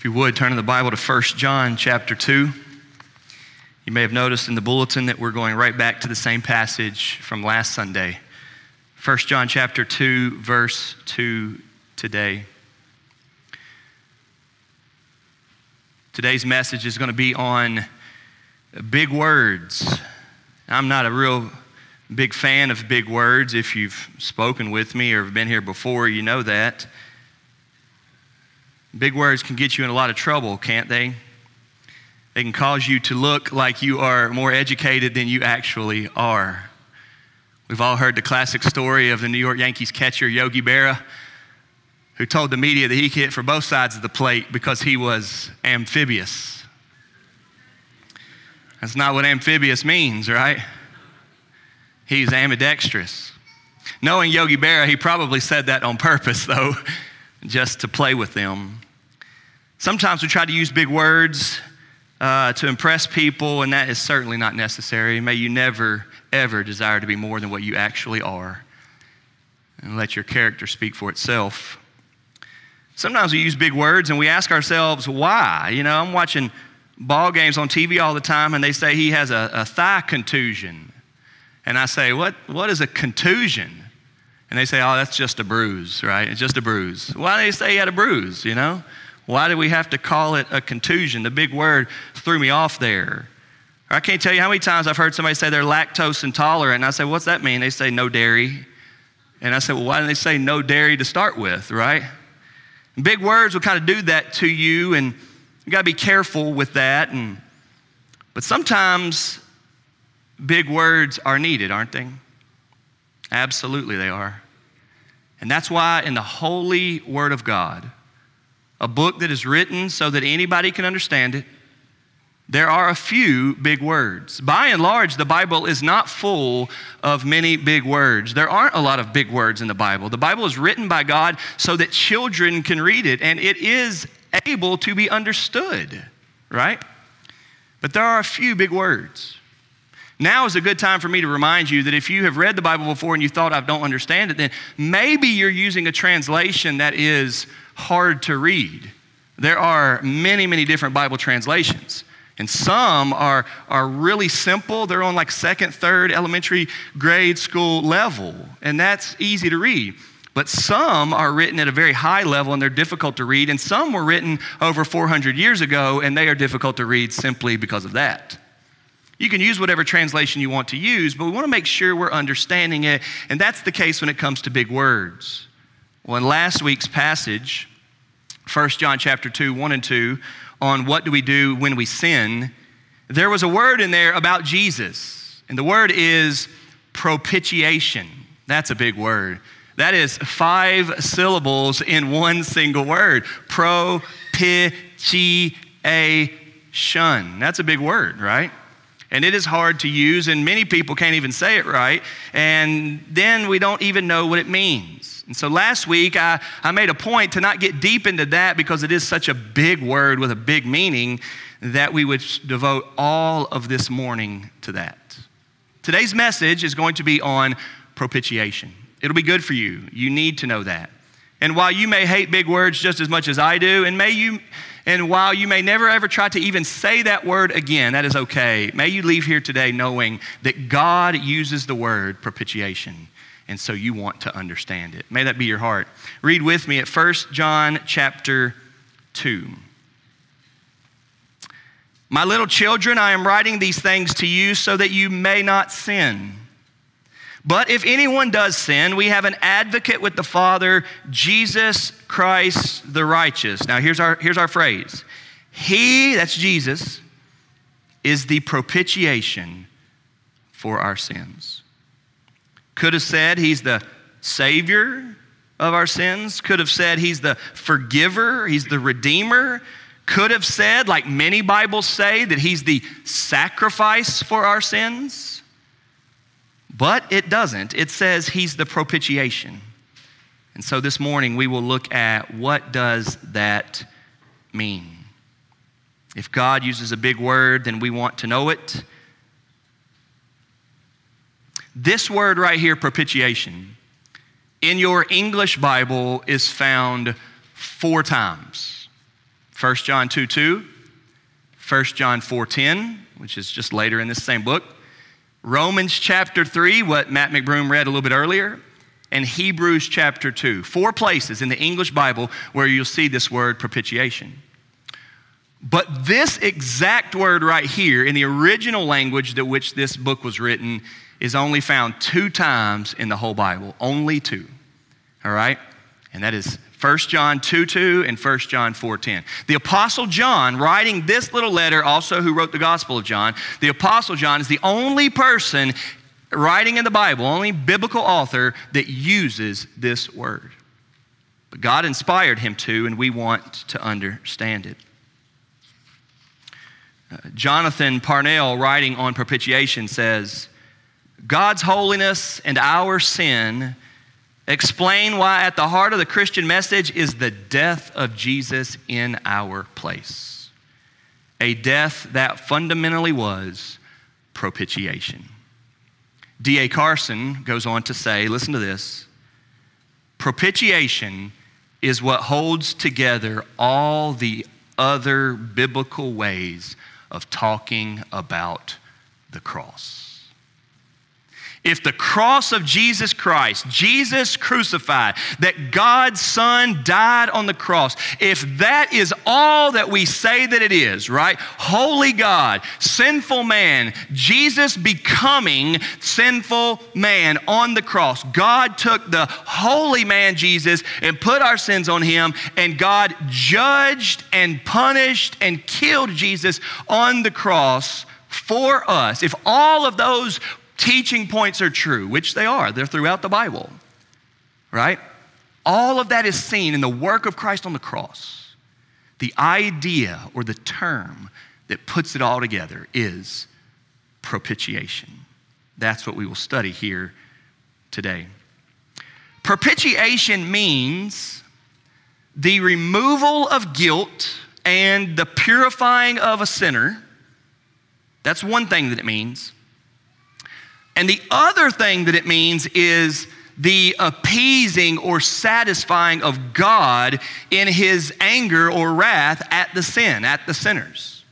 If you would, turn in the Bible to 1 John chapter 2. You may have noticed in the bulletin that we're going right back to the same passage from last Sunday. 1 John chapter 2, verse 2 today. Today's message is going to be on big words. I'm not a real big fan of big words. If you've spoken with me or been here before, you know that. Big words can get you in a lot of trouble, can't they? They can cause you to look like you are more educated than you actually are. We've all heard the classic story of the New York Yankees catcher Yogi Berra, who told the media that he could hit for both sides of the plate because he was amphibious. That's not what amphibious means, right? He's ambidextrous. Knowing Yogi Berra, he probably said that on purpose, though, just to play with them. Sometimes we try to use big words uh, to impress people, and that is certainly not necessary. May you never, ever desire to be more than what you actually are, and let your character speak for itself. Sometimes we use big words and we ask ourselves why. You know, I'm watching ball games on TV all the time, and they say he has a, a thigh contusion. And I say, what, what is a contusion? And they say, oh, that's just a bruise, right? It's just a bruise. Why do they say he had a bruise, you know? Why do we have to call it a contusion? The big word threw me off there. I can't tell you how many times I've heard somebody say they're lactose intolerant. And I say, what's that mean? They say no dairy. And I said, well, why didn't they say no dairy to start with, right? And big words will kind of do that to you, and you got to be careful with that. And, but sometimes big words are needed, aren't they? Absolutely, they are. And that's why in the holy Word of God, a book that is written so that anybody can understand it, there are a few big words. By and large, the Bible is not full of many big words. There aren't a lot of big words in the Bible. The Bible is written by God so that children can read it, and it is able to be understood, right? But there are a few big words. Now is a good time for me to remind you that if you have read the Bible before and you thought I don't understand it, then maybe you're using a translation that is hard to read. There are many, many different Bible translations. And some are, are really simple. They're on like second, third elementary grade school level. And that's easy to read. But some are written at a very high level and they're difficult to read. And some were written over 400 years ago and they are difficult to read simply because of that. You can use whatever translation you want to use, but we want to make sure we're understanding it. And that's the case when it comes to big words. Well, in last week's passage, 1 John chapter 2, 1 and 2, on what do we do when we sin, there was a word in there about Jesus. And the word is propitiation. That's a big word. That is five syllables in one single word. Propitiation. That's a big word, right? And it is hard to use, and many people can't even say it right. And then we don't even know what it means. And so last week, I, I made a point to not get deep into that because it is such a big word with a big meaning that we would devote all of this morning to that. Today's message is going to be on propitiation. It'll be good for you. You need to know that. And while you may hate big words just as much as I do, and may you and while you may never ever try to even say that word again, that is okay. May you leave here today knowing that God uses the word propitiation. And so you want to understand it. May that be your heart. Read with me at 1 John chapter 2. My little children, I am writing these things to you so that you may not sin. But if anyone does sin, we have an advocate with the Father, Jesus Christ the righteous. Now, here's our, here's our phrase He, that's Jesus, is the propitiation for our sins. Could have said He's the Savior of our sins, could have said He's the forgiver, He's the Redeemer. Could have said, like many Bibles say, that He's the sacrifice for our sins. But it doesn't. It says he's the propitiation. And so this morning we will look at what does that mean? If God uses a big word, then we want to know it. This word right here, propitiation, in your English Bible is found four times. 1 John 2 2, 1 John 4 10, which is just later in this same book, Romans chapter 3, what Matt McBroom read a little bit earlier, and Hebrews chapter 2. Four places in the English Bible where you'll see this word propitiation. But this exact word right here in the original language that which this book was written is only found two times in the whole Bible. Only two. All right? And that is 1 John 2 2 and 1 John 4 10. The Apostle John, writing this little letter, also who wrote the Gospel of John, the Apostle John is the only person writing in the Bible, only biblical author that uses this word. But God inspired him to, and we want to understand it. Uh, Jonathan Parnell, writing on propitiation, says God's holiness and our sin explain why at the heart of the Christian message is the death of Jesus in our place. A death that fundamentally was propitiation. D.A. Carson goes on to say listen to this propitiation is what holds together all the other biblical ways of talking about the cross. If the cross of Jesus Christ, Jesus crucified, that God's Son died on the cross, if that is all that we say that it is, right? Holy God, sinful man, Jesus becoming sinful man on the cross. God took the holy man Jesus and put our sins on him, and God judged and punished and killed Jesus on the cross for us. If all of those teaching points are true, which they are, they're throughout the Bible, right? All of that is seen in the work of Christ on the cross. The idea or the term that puts it all together is propitiation. That's what we will study here today. Propitiation means the removal of guilt and the purifying of a sinner. That's one thing that it means. And the other thing that it means is the appeasing or satisfying of God in his anger or wrath at the sin, at the sinners.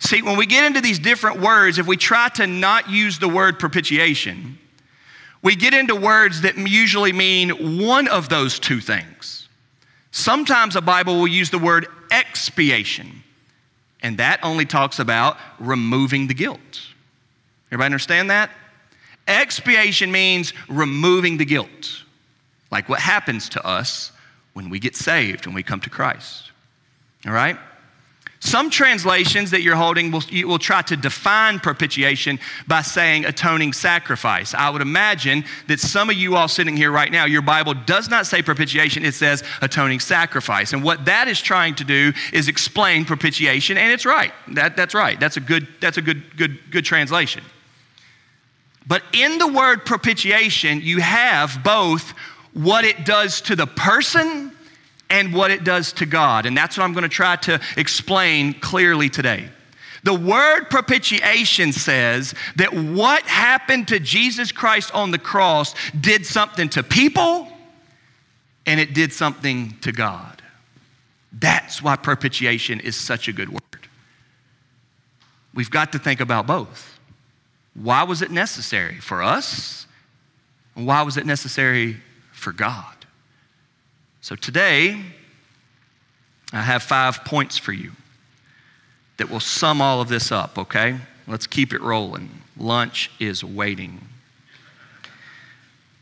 See, when we get into these different words, if we try to not use the word propitiation, we get into words that usually mean one of those two things. Sometimes a Bible will use the word expiation, and that only talks about removing the guilt. Everybody understand that? Expiation means removing the guilt, like what happens to us when we get saved, when we come to Christ. All right? Some translations that you're holding will, will try to define propitiation by saying atoning sacrifice. I would imagine that some of you all sitting here right now, your Bible does not say propitiation, it says atoning sacrifice. And what that is trying to do is explain propitiation, and it's right. That, that's right. That's a good, that's a good, good, good translation. But in the word propitiation, you have both what it does to the person and what it does to God. And that's what I'm going to try to explain clearly today. The word propitiation says that what happened to Jesus Christ on the cross did something to people and it did something to God. That's why propitiation is such a good word. We've got to think about both. Why was it necessary for us? And why was it necessary for God? So today, I have five points for you that will sum all of this up, okay? Let's keep it rolling. Lunch is waiting.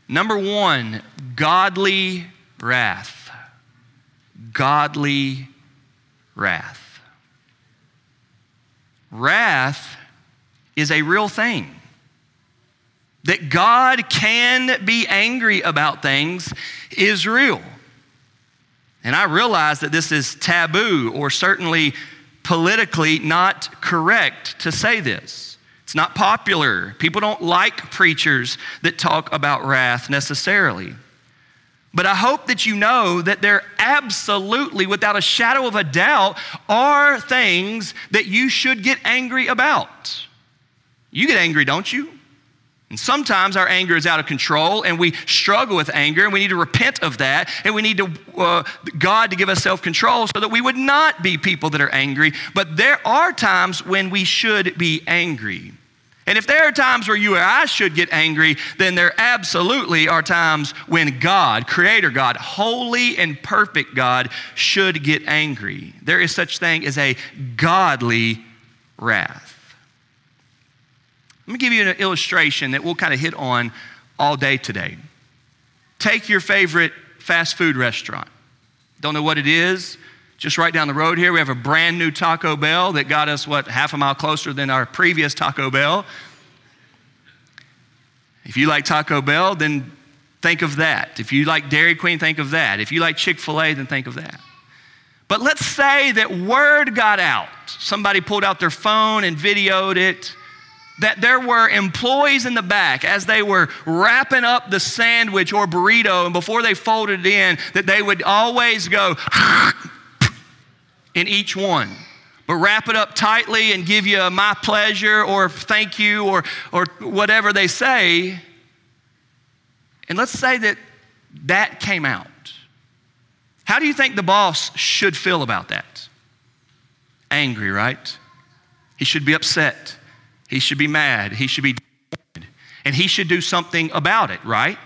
Number one, godly wrath. Godly wrath. Wrath is a real thing. That God can be angry about things is real. And I realize that this is taboo or certainly politically not correct to say this. It's not popular. People don't like preachers that talk about wrath necessarily. But I hope that you know that there absolutely, without a shadow of a doubt, are things that you should get angry about. You get angry, don't you? And sometimes our anger is out of control and we struggle with anger and we need to repent of that and we need to, uh, God to give us self control so that we would not be people that are angry. But there are times when we should be angry. And if there are times where you or I should get angry, then there absolutely are times when God, Creator God, holy and perfect God, should get angry. There is such thing as a godly wrath. Let me give you an illustration that we'll kind of hit on all day today. Take your favorite fast food restaurant. Don't know what it is? Just right down the road here, we have a brand new Taco Bell that got us, what, half a mile closer than our previous Taco Bell. If you like Taco Bell, then think of that. If you like Dairy Queen, think of that. If you like Chick fil A, then think of that. But let's say that word got out. Somebody pulled out their phone and videoed it that there were employees in the back as they were wrapping up the sandwich or burrito, and before they folded it in, that they would always go in each one. But wrap it up tightly and give you a my pleasure or thank you or, or whatever they say. And let's say that that came out. How do you think the boss should feel about that? Angry, right? He should be upset. He should be mad. He should be and he should do something about it, right?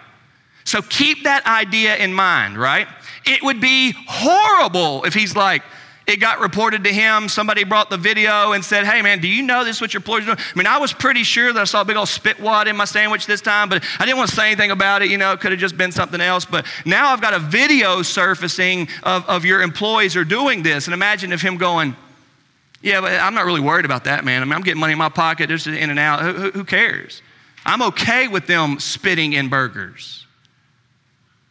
So keep that idea in mind, right? It would be horrible if he's like, it got reported to him. Somebody brought the video and said, Hey, man, do you know this is what your employees doing? I mean, I was pretty sure that I saw a big old spit wad in my sandwich this time, but I didn't want to say anything about it. You know, it could have just been something else. But now I've got a video surfacing of, of your employees are doing this. And imagine if him going, Yeah, but I'm not really worried about that, man. I mean, I'm getting money in my pocket, just in and out. Who, who cares? I'm okay with them spitting in burgers.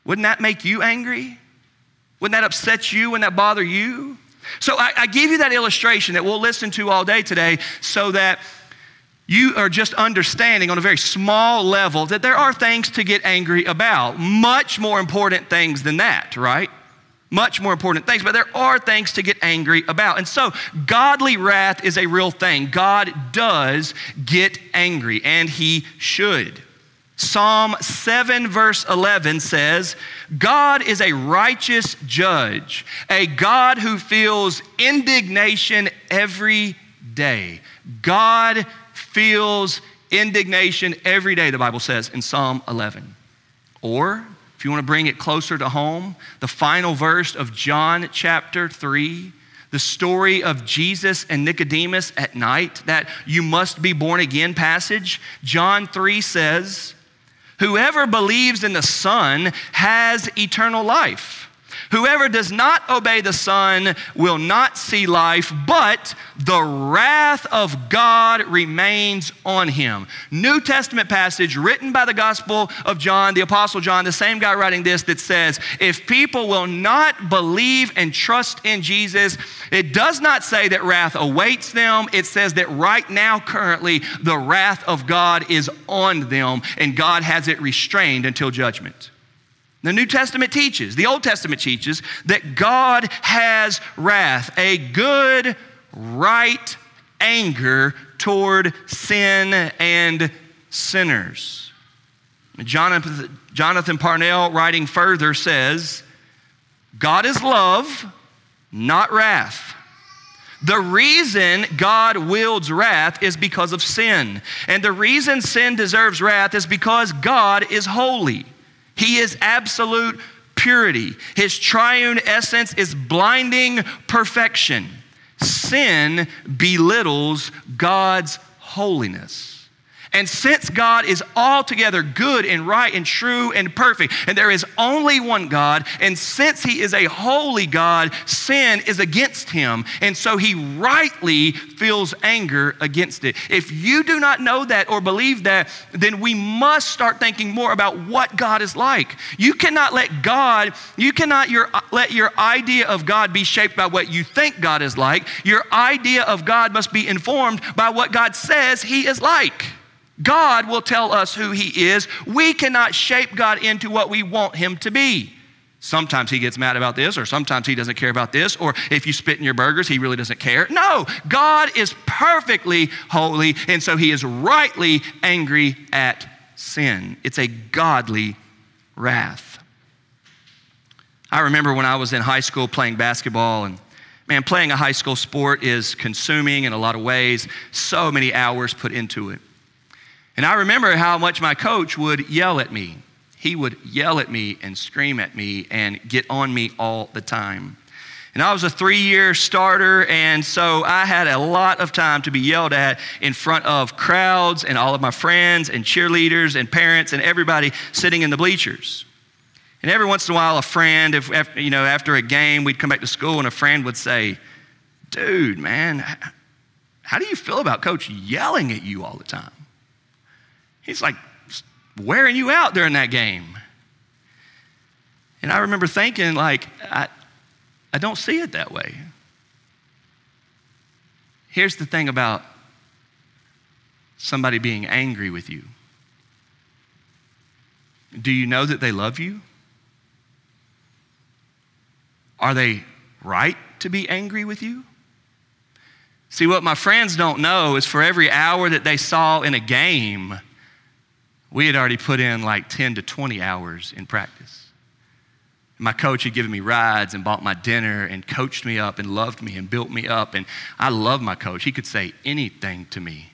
Wouldn't that make you angry? Wouldn't that upset you? Wouldn't that bother you? So I, I give you that illustration that we'll listen to all day today so that you are just understanding on a very small level that there are things to get angry about. Much more important things than that, right? Much more important things, but there are things to get angry about. And so, godly wrath is a real thing. God does get angry, and He should. Psalm 7, verse 11 says, God is a righteous judge, a God who feels indignation every day. God feels indignation every day, the Bible says in Psalm 11. Or, if you want to bring it closer to home, the final verse of John chapter 3 the story of Jesus and Nicodemus at night, that you must be born again passage. John 3 says, Whoever believes in the Son has eternal life. Whoever does not obey the Son will not see life, but the wrath of God remains on him. New Testament passage written by the Gospel of John, the Apostle John, the same guy writing this, that says, If people will not believe and trust in Jesus, it does not say that wrath awaits them. It says that right now, currently, the wrath of God is on them, and God has it restrained until judgment. The New Testament teaches, the Old Testament teaches, that God has wrath, a good, right anger toward sin and sinners. Jonathan, Jonathan Parnell, writing further, says, God is love, not wrath. The reason God wields wrath is because of sin. And the reason sin deserves wrath is because God is holy. He is absolute purity. His triune essence is blinding perfection. Sin belittles God's holiness. And since God is altogether good and right and true and perfect, and there is only one God, and since He is a holy God, sin is against Him. And so He rightly feels anger against it. If you do not know that or believe that, then we must start thinking more about what God is like. You cannot let God, you cannot your, let your idea of God be shaped by what you think God is like. Your idea of God must be informed by what God says He is like. God will tell us who He is. We cannot shape God into what we want Him to be. Sometimes He gets mad about this, or sometimes He doesn't care about this, or if you spit in your burgers, He really doesn't care. No, God is perfectly holy, and so He is rightly angry at sin. It's a godly wrath. I remember when I was in high school playing basketball, and man, playing a high school sport is consuming in a lot of ways, so many hours put into it. And I remember how much my coach would yell at me. He would yell at me and scream at me and get on me all the time. And I was a three year starter, and so I had a lot of time to be yelled at in front of crowds and all of my friends and cheerleaders and parents and everybody sitting in the bleachers. And every once in a while, a friend, if, you know, after a game, we'd come back to school and a friend would say, Dude, man, how do you feel about coach yelling at you all the time? He's like wearing you out during that game. And I remember thinking, like, I, I don't see it that way. Here's the thing about somebody being angry with you do you know that they love you? Are they right to be angry with you? See, what my friends don't know is for every hour that they saw in a game, we had already put in like 10 to 20 hours in practice. My coach had given me rides and bought my dinner and coached me up and loved me and built me up. And I love my coach. He could say anything to me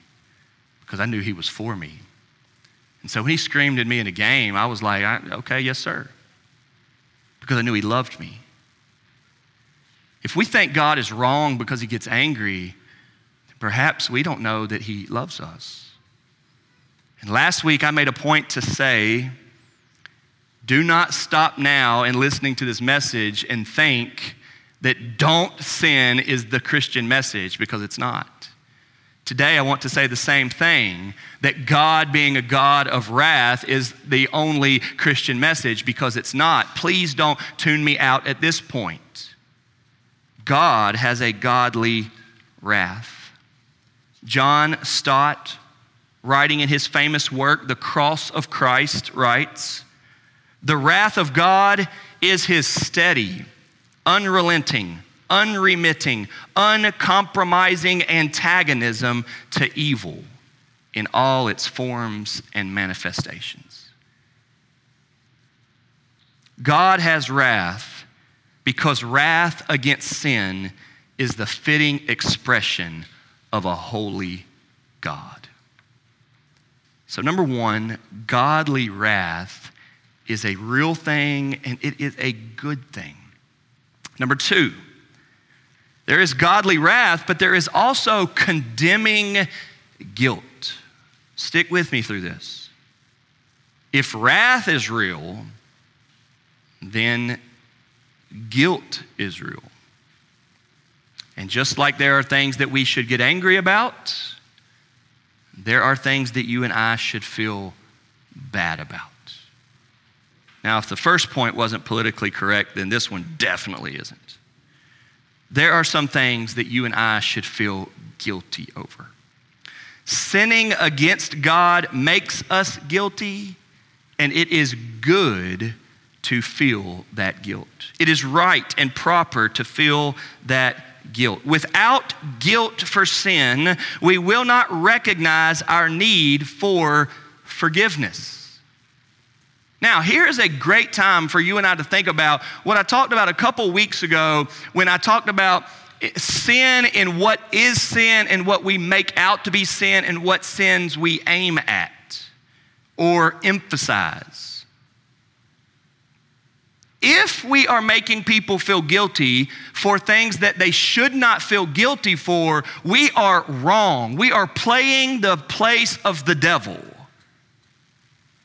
because I knew he was for me. And so when he screamed at me in a game, I was like, okay, yes, sir. Because I knew he loved me. If we think God is wrong because he gets angry, perhaps we don't know that he loves us. And last week I made a point to say do not stop now in listening to this message and think that don't sin is the Christian message because it's not. Today, I want to say the same thing that God being a God of wrath is the only Christian message because it's not. Please don't tune me out at this point. God has a godly wrath. John Stott, writing in his famous work, The Cross of Christ, writes, the wrath of God is his steady, unrelenting, unremitting, uncompromising antagonism to evil in all its forms and manifestations. God has wrath because wrath against sin is the fitting expression of a holy God. So, number one, godly wrath is a real thing and it is a good thing. Number two, there is godly wrath, but there is also condemning guilt. Stick with me through this. If wrath is real, then guilt is real. And just like there are things that we should get angry about, there are things that you and I should feel bad about. Now, if the first point wasn't politically correct, then this one definitely isn't. There are some things that you and I should feel guilty over. Sinning against God makes us guilty, and it is good to feel that guilt. It is right and proper to feel that guilt. Without guilt for sin, we will not recognize our need for forgiveness. Now, here is a great time for you and I to think about what I talked about a couple weeks ago when I talked about sin and what is sin and what we make out to be sin and what sins we aim at or emphasize. If we are making people feel guilty for things that they should not feel guilty for, we are wrong. We are playing the place of the devil.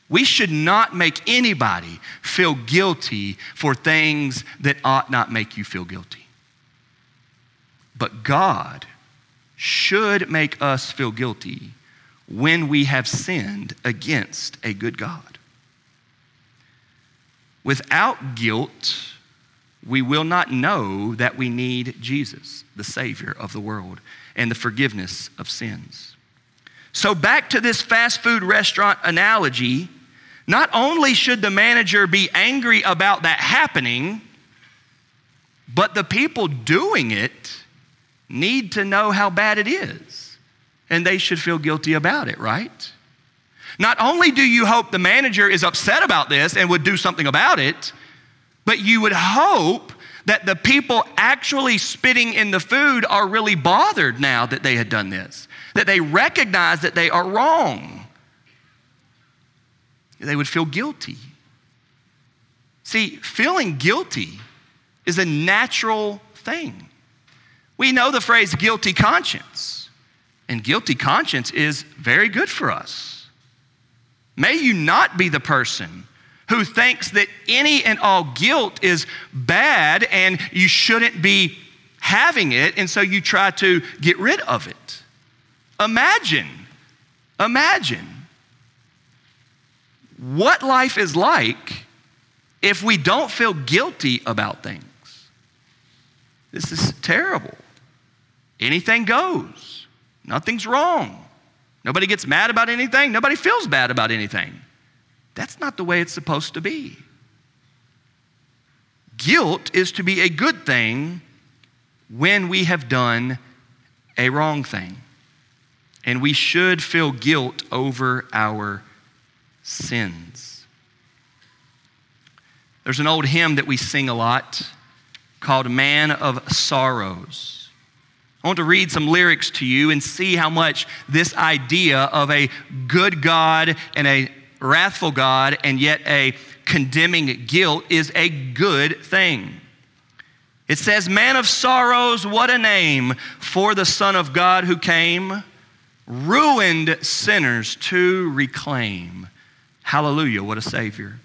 We should not make anybody feel guilty for things that ought not make you feel guilty. But God should make us feel guilty when we have sinned against a good God. Without guilt, we will not know that we need Jesus, the Savior of the world, and the forgiveness of sins. So, back to this fast food restaurant analogy not only should the manager be angry about that happening, but the people doing it need to know how bad it is. And they should feel guilty about it, right? Not only do you hope the manager is upset about this and would do something about it, but you would hope that the people actually spitting in the food are really bothered now that they had done this, that they recognize that they are wrong. They would feel guilty. See, feeling guilty is a natural thing. We know the phrase guilty conscience, and guilty conscience is very good for us. May you not be the person who thinks that any and all guilt is bad and you shouldn't be having it, and so you try to get rid of it. Imagine, imagine what life is like if we don't feel guilty about things. This is terrible. Anything goes, nothing's wrong. Nobody gets mad about anything, nobody feels bad about anything. That's not the way it's supposed to be. Guilt is to be a good thing when we have done a wrong thing. And we should feel guilt over our sins. There's an old hymn that we sing a lot called Man of Sorrows. I want to read some lyrics to you and see how much this idea of a good God and a wrathful God and yet a condemning guilt is a good thing. It says, Man of sorrows, what a name for the Son of God who came, ruined sinners to reclaim. Hallelujah, what a Savior.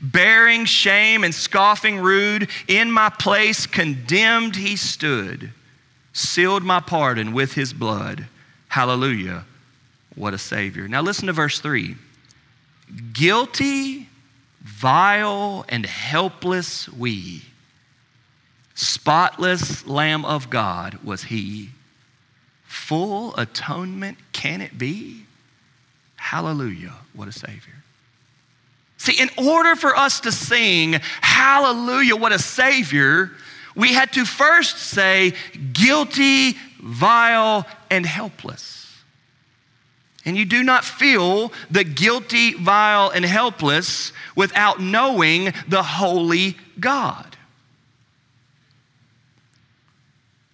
Bearing shame and scoffing rude, in my place condemned he stood, sealed my pardon with his blood. Hallelujah, what a Savior. Now listen to verse 3. Guilty, vile, and helpless we, spotless Lamb of God was he. Full atonement can it be? Hallelujah, what a Savior. See, in order for us to sing, Hallelujah, what a Savior, we had to first say, guilty, vile, and helpless. And you do not feel the guilty, vile, and helpless without knowing the holy God.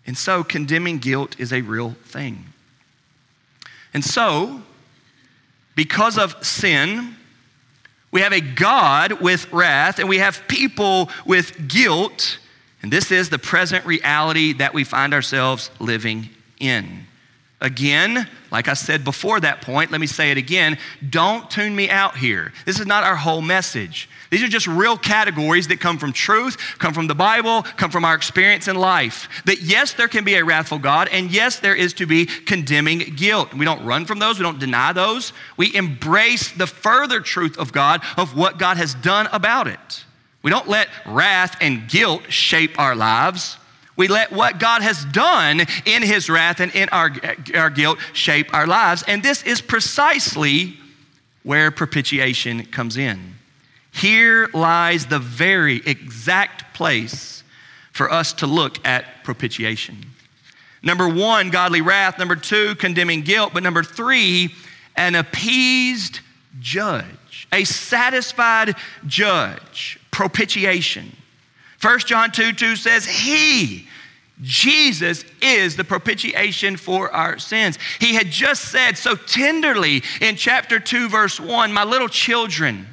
And so, condemning guilt is a real thing. And so, because of sin, we have a God with wrath and we have people with guilt. And this is the present reality that we find ourselves living in. Again, like I said before that point, let me say it again. Don't tune me out here. This is not our whole message. These are just real categories that come from truth, come from the Bible, come from our experience in life. That yes, there can be a wrathful God, and yes, there is to be condemning guilt. We don't run from those, we don't deny those. We embrace the further truth of God, of what God has done about it. We don't let wrath and guilt shape our lives. We let what God has done in his wrath and in our, our guilt shape our lives. And this is precisely where propitiation comes in. Here lies the very exact place for us to look at propitiation. Number one, godly wrath. Number two, condemning guilt. But number three, an appeased judge, a satisfied judge, propitiation. 1 John 2 2 says, He, Jesus, is the propitiation for our sins. He had just said so tenderly in chapter 2, verse 1, My little children,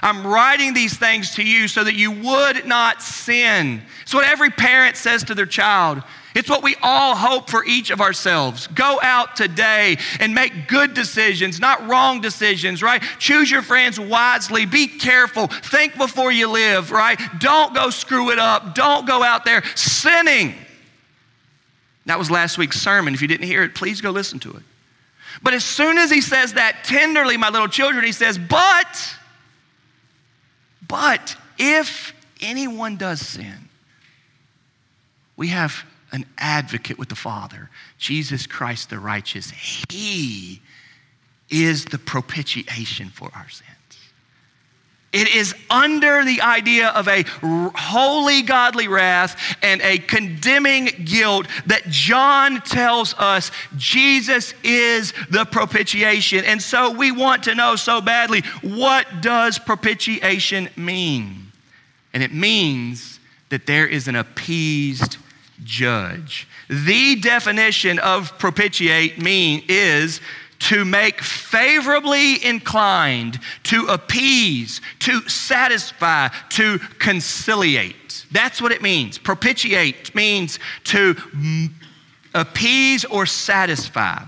I'm writing these things to you so that you would not sin. It's what every parent says to their child. It's what we all hope for each of ourselves. Go out today and make good decisions, not wrong decisions, right? Choose your friends wisely. Be careful. Think before you live, right? Don't go screw it up. Don't go out there sinning. That was last week's sermon. If you didn't hear it, please go listen to it. But as soon as he says that tenderly, my little children, he says, but but if anyone does sin, we have an advocate with the Father, Jesus Christ the righteous. He is the propitiation for our sins. It is under the idea of a holy godly wrath and a condemning guilt that John tells us Jesus is the propitiation. And so we want to know so badly what does propitiation mean? And it means that there is an appeased judge. The definition of propitiate mean is to make favorably inclined, to appease, to satisfy, to conciliate. That's what it means. Propitiate means to appease or satisfy.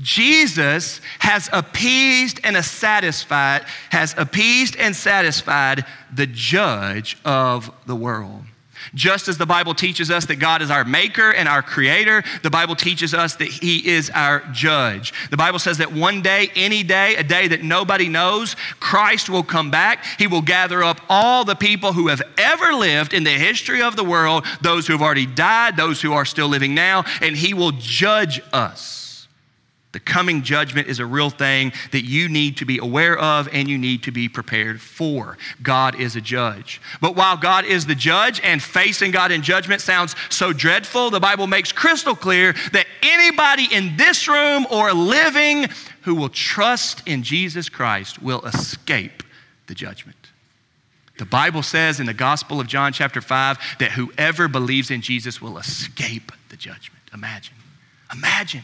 Jesus has appeased and satisfied, has appeased and satisfied the judge of the world. Just as the Bible teaches us that God is our maker and our creator, the Bible teaches us that He is our judge. The Bible says that one day, any day, a day that nobody knows, Christ will come back. He will gather up all the people who have ever lived in the history of the world, those who have already died, those who are still living now, and He will judge us. The coming judgment is a real thing that you need to be aware of and you need to be prepared for. God is a judge. But while God is the judge and facing God in judgment sounds so dreadful, the Bible makes crystal clear that anybody in this room or living who will trust in Jesus Christ will escape the judgment. The Bible says in the Gospel of John, chapter 5, that whoever believes in Jesus will escape the judgment. Imagine. Imagine.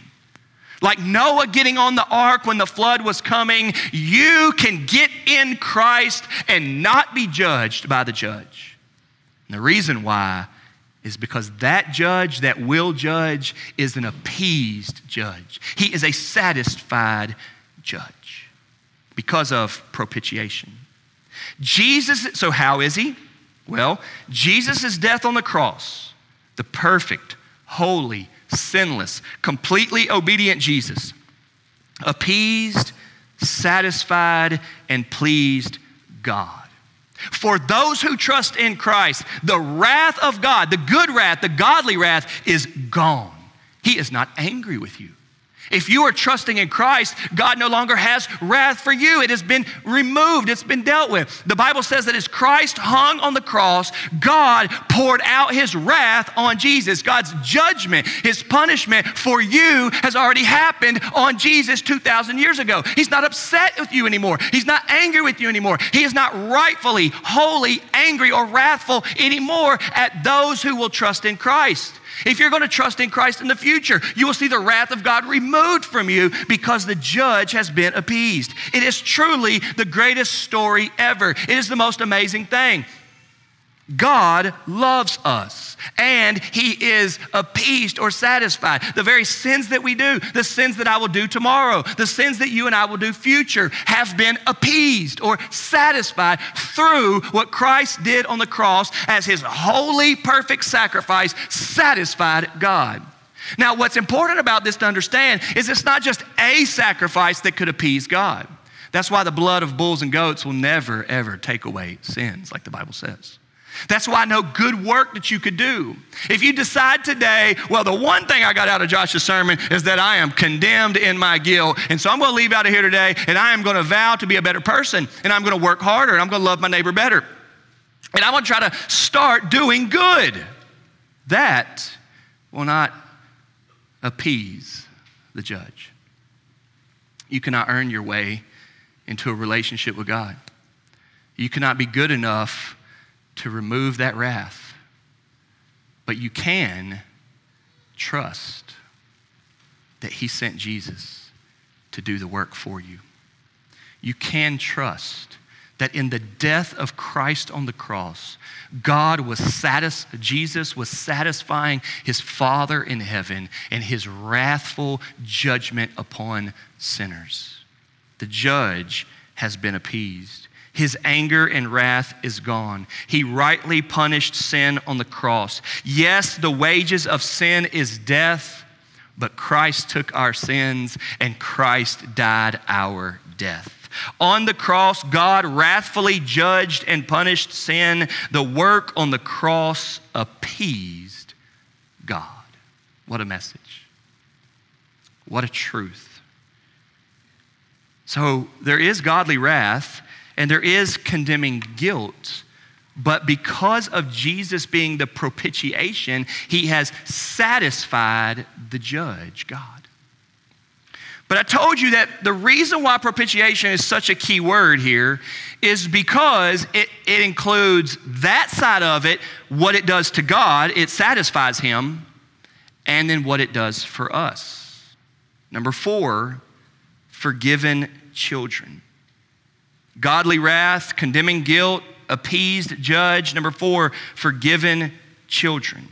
Like Noah getting on the ark when the flood was coming, you can get in Christ and not be judged by the judge. And the reason why is because that judge, that will judge, is an appeased judge. He is a satisfied judge because of propitiation. Jesus, so how is he? Well, Jesus' death on the cross, the perfect, holy, sinless, completely obedient Jesus, appeased, satisfied, and pleased God. For those who trust in Christ, the wrath of God, the good wrath, the godly wrath, is gone. He is not angry with you. If you are trusting in Christ, God no longer has wrath for you. It has been removed, it's been dealt with. The Bible says that as Christ hung on the cross, God poured out his wrath on Jesus. God's judgment, his punishment for you has already happened on Jesus 2,000 years ago. He's not upset with you anymore, he's not angry with you anymore. He is not rightfully, wholly angry or wrathful anymore at those who will trust in Christ. If you're going to trust in Christ in the future, you will see the wrath of God removed from you because the judge has been appeased. It is truly the greatest story ever. It is the most amazing thing. God loves us and He is appeased or satisfied. The very sins that we do, the sins that I will do tomorrow, the sins that you and I will do future, have been appeased or satisfied through what Christ did on the cross as His holy, perfect sacrifice satisfied God. Now, what's important about this to understand is it's not just a sacrifice that could appease God. That's why the blood of bulls and goats will never, ever take away sins, like the Bible says. That's why no good work that you could do. If you decide today, well, the one thing I got out of Josh's sermon is that I am condemned in my guilt. And so I'm going to leave out of here today and I am going to vow to be a better person and I'm going to work harder and I'm going to love my neighbor better. And I'm going to try to start doing good. That will not appease the judge. You cannot earn your way into a relationship with God. You cannot be good enough to remove that wrath. But you can trust that He sent Jesus to do the work for you. You can trust that in the death of Christ on the cross, God was satis- Jesus was satisfying his Father in heaven and his wrathful judgment upon sinners. The judge has been appeased. His anger and wrath is gone. He rightly punished sin on the cross. Yes, the wages of sin is death, but Christ took our sins and Christ died our death. On the cross, God wrathfully judged and punished sin. The work on the cross appeased God. What a message. What a truth. So there is godly wrath, and there is condemning guilt. But because of Jesus being the propitiation, he has satisfied the judge, God. But I told you that the reason why propitiation is such a key word here is because it, it includes that side of it, what it does to God, it satisfies Him, and then what it does for us. Number four, forgiven children. Godly wrath, condemning guilt, appeased judge. Number four, forgiven children.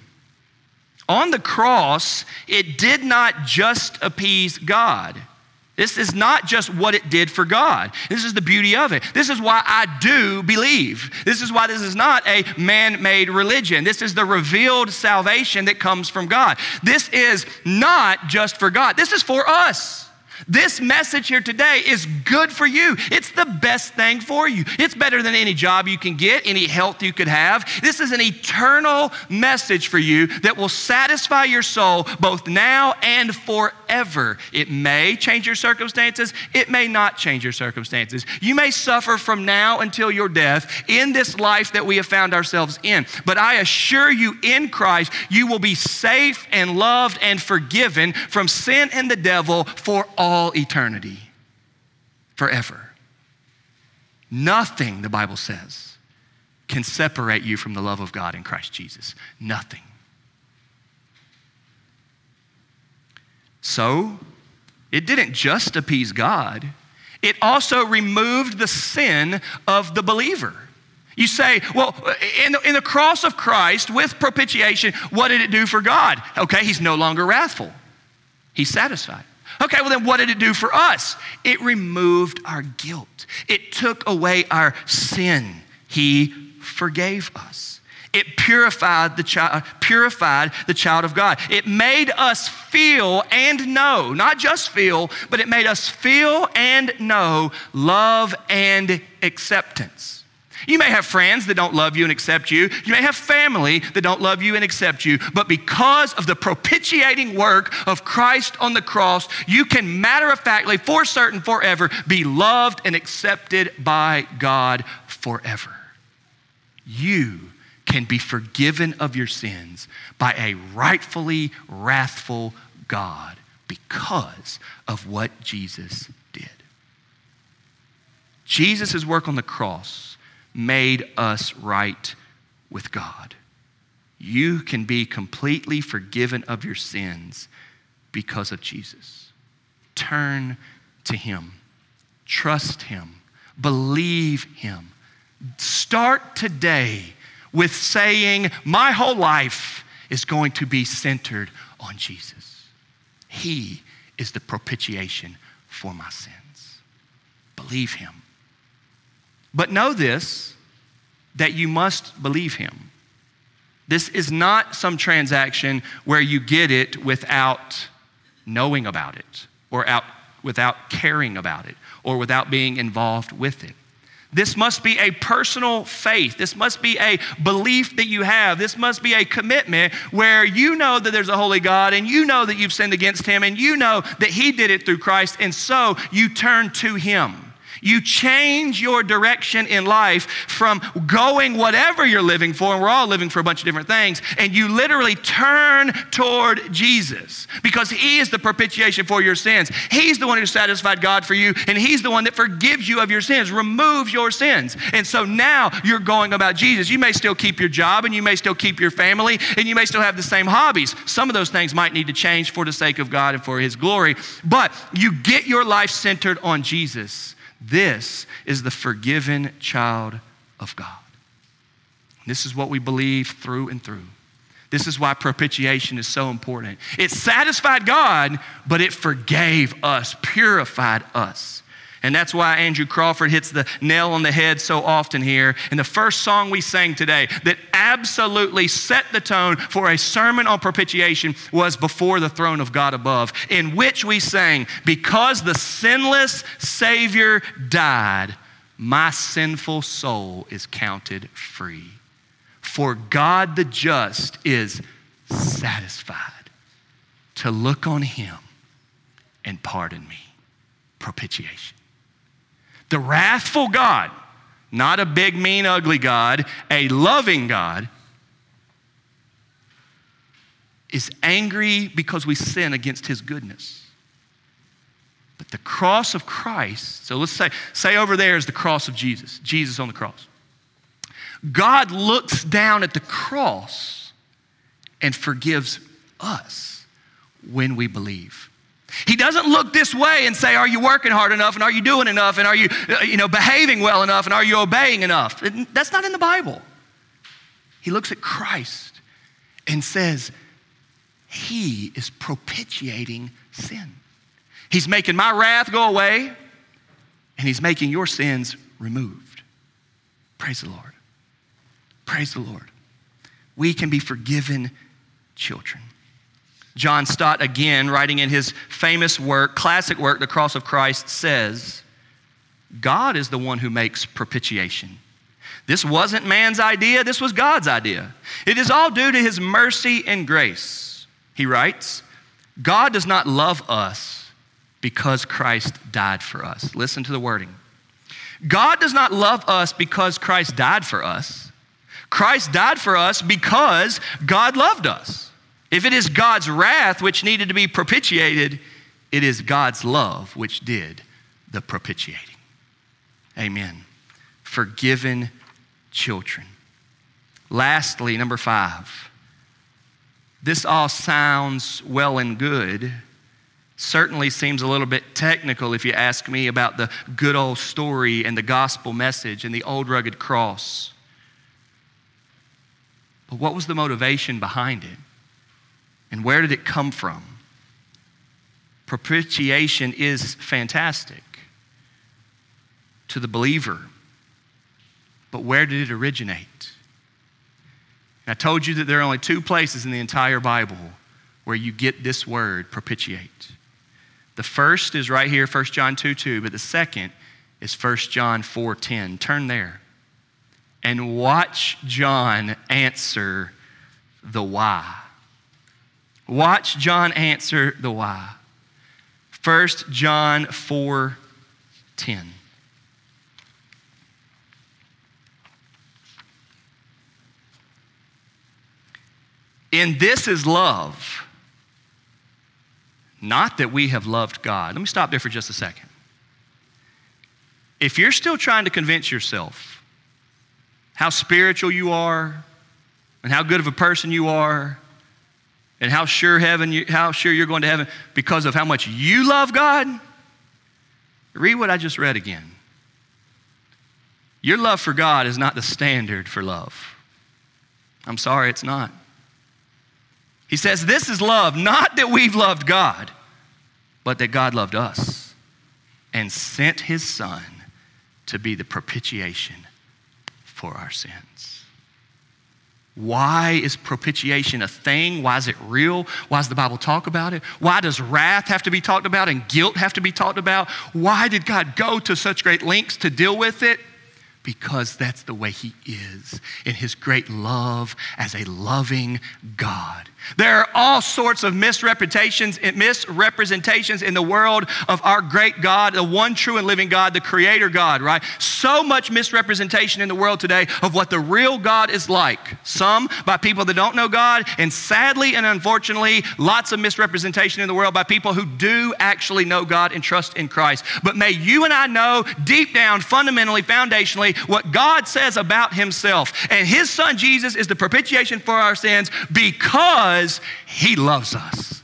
On the cross, it did not just appease God. This is not just what it did for God. This is the beauty of it. This is why I do believe. This is why this is not a man made religion. This is the revealed salvation that comes from God. This is not just for God, this is for us. This message here today is good for you. It's the best thing for you. It's better than any job you can get, any health you could have. This is an eternal message for you that will satisfy your soul both now and forever. It may change your circumstances, it may not change your circumstances. You may suffer from now until your death in this life that we have found ourselves in. But I assure you, in Christ, you will be safe and loved and forgiven from sin and the devil for all all eternity, forever. Nothing, the Bible says, can separate you from the love of God in Christ Jesus. Nothing. So, it didn't just appease God, it also removed the sin of the believer. You say, well, in the, in the cross of Christ with propitiation, what did it do for God? Okay, he's no longer wrathful, he's satisfied. Okay, well, then what did it do for us? It removed our guilt, it took away our sin. He forgave us. It purified the child, uh, purified the child of God. It made us feel and know, not just feel, but it made us feel and know love and acceptance. You may have friends that don't love you and accept you. You may have family that don't love you and accept you. But because of the propitiating work of Christ on the cross, you can matter of factly, for certain, forever, be loved and accepted by God forever. You can be forgiven of your sins by a rightfully wrathful God because of what Jesus did. Jesus' work on the cross made us right with God. You can be completely forgiven of your sins because of Jesus. Turn to Him, trust Him, believe Him. Start today with saying, My whole life is going to be centered on Jesus. He is the propitiation for my sins. Believe Him. But know this that you must believe him. This is not some transaction where you get it without knowing about it or out, without caring about it or without being involved with it. This must be a personal faith. This must be a belief that you have. This must be a commitment where you know that there's a holy God and you know that you've sinned against Him and you know that He did it through Christ, and so you turn to Him. You change your direction in life from going whatever you're living for, and we're all living for a bunch of different things, and you literally turn toward Jesus because He is the propitiation for your sins. He's the one who satisfied God for you, and He's the one that forgives you of your sins, removes your sins. And so now you're going about Jesus. You may still keep your job, and you may still keep your family, and you may still have the same hobbies. Some of those things might need to change for the sake of God and for His glory, but you get your life centered on Jesus this is the forgiven child of God. This is what we believe through and through. This is why propitiation is so important. It satisfied God, but it forgave us, purified us. And that's why Andrew Crawford hits the nail on the head so often here. In the first song we sang today, that absolutely set the tone for a sermon on propitiation was Before the Throne of God Above, in which we sang, Because the sinless Savior died, my sinful soul is counted free. For God the just is satisfied to look on him and pardon me. Propitiation. The wrathful God not a big, mean, ugly God, a loving God, is angry because we sin against his goodness. But the cross of Christ, so let's say, say over there is the cross of Jesus, Jesus on the cross. God looks down at the cross and forgives us when we believe. He doesn't look this way and say, Are you working hard enough? And are you doing enough? And are you, uh, you know, behaving well enough? And are you obeying enough? That's not in the Bible. He looks at Christ and says, He is propitiating sin. He's making my wrath go away, and He's making your sins removed. Praise the Lord. Praise the Lord. We can be forgiven children. John Stott, again, writing in his famous work, classic work, The Cross of Christ, says, God is the one who makes propitiation. This wasn't man's idea, this was God's idea. It is all due to his mercy and grace. He writes, God does not love us because Christ died for us. Listen to the wording. God does not love us because Christ died for us. Christ died for us because God loved us. If it is God's wrath which needed to be propitiated, it is God's love which did the propitiating. Amen. Forgiven children. Lastly, number five, this all sounds well and good certainly seems a little bit technical if you ask me about the good old story and the gospel message and the old rugged cross. But what was the motivation behind it? And where did it come from? Propitiation is fantastic to the believer. But where did it originate? And I told you that there are only two places in the entire Bible where you get this word, propitiate. The first is right here, 1 John 2 2, but the second is 1 John 4 10. Turn there and watch John answer the why. Watch John answer the why. 1 John 4 10. In this is love not that we have loved God. Let me stop there for just a second. If you're still trying to convince yourself how spiritual you are and how good of a person you are and how sure heaven you, how sure you're going to heaven because of how much you love God, read what I just read again. Your love for God is not the standard for love. I'm sorry, it's not. He says, This is love, not that we've loved God, but that God loved us and sent his Son to be the propitiation for our sins. Why is propitiation a thing? Why is it real? Why does the Bible talk about it? Why does wrath have to be talked about and guilt have to be talked about? Why did God go to such great lengths to deal with it? Because that's the way He is in His great love as a loving God. There are all sorts of misrepresentations, misrepresentations in the world of our great God, the one true and living God, the Creator God, right? So much misrepresentation in the world today of what the real God is like. Some by people that don't know God, and sadly and unfortunately, lots of misrepresentation in the world by people who do actually know God and trust in Christ. But may you and I know deep down, fundamentally, foundationally, what God says about himself. And his son Jesus is the propitiation for our sins because he loves us.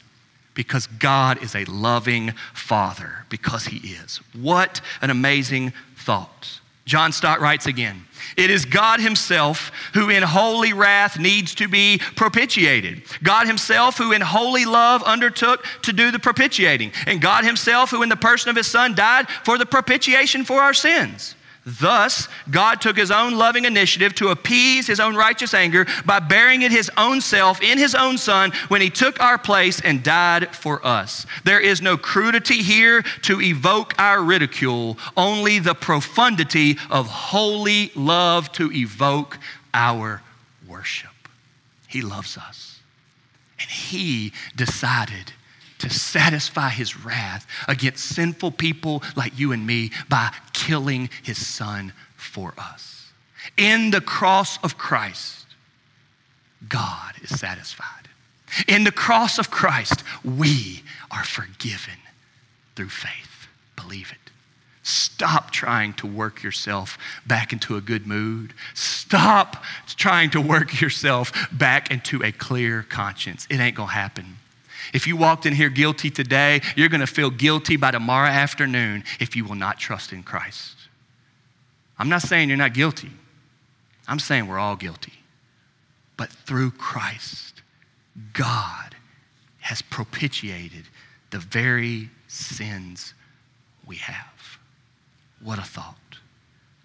Because God is a loving father, because he is. What an amazing thought. John Stott writes again It is God Himself who in holy wrath needs to be propitiated. God Himself who in holy love undertook to do the propitiating. And God Himself who in the person of His Son died for the propitiation for our sins. Thus, God took his own loving initiative to appease his own righteous anger by bearing it his own self in his own son when he took our place and died for us. There is no crudity here to evoke our ridicule, only the profundity of holy love to evoke our worship. He loves us. And he decided to satisfy his wrath against sinful people like you and me by killing his son for us. In the cross of Christ, God is satisfied. In the cross of Christ, we are forgiven through faith. Believe it. Stop trying to work yourself back into a good mood. Stop trying to work yourself back into a clear conscience. It ain't gonna happen. If you walked in here guilty today, you're gonna feel guilty by tomorrow afternoon if you will not trust in Christ. I'm not saying you're not guilty, I'm saying we're all guilty. But through Christ, God has propitiated the very sins we have. What a thought.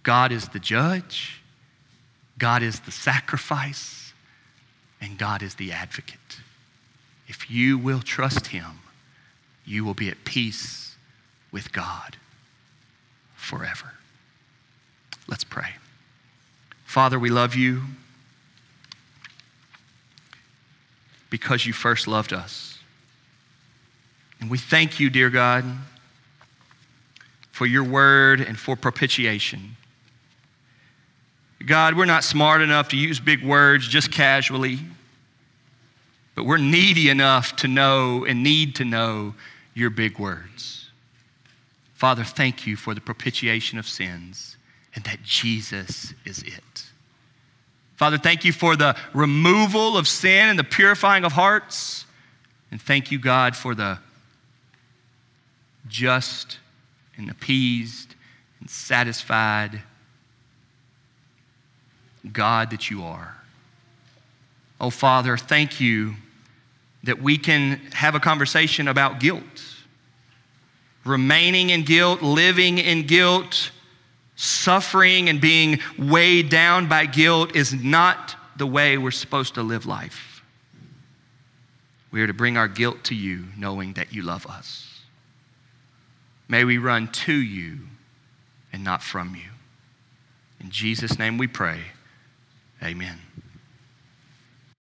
God is the judge, God is the sacrifice, and God is the advocate. If you will trust Him, you will be at peace with God forever. Let's pray. Father, we love you because you first loved us. And we thank you, dear God for your word and for propitiation. God, we're not smart enough to use big words just casually, but we're needy enough to know and need to know your big words. Father, thank you for the propitiation of sins and that Jesus is it. Father, thank you for the removal of sin and the purifying of hearts. And thank you, God, for the just and appeased and satisfied God that you are. Oh, Father, thank you that we can have a conversation about guilt. Remaining in guilt, living in guilt, suffering and being weighed down by guilt is not the way we're supposed to live life. We are to bring our guilt to you, knowing that you love us. May we run to you and not from you. In Jesus' name we pray. Amen.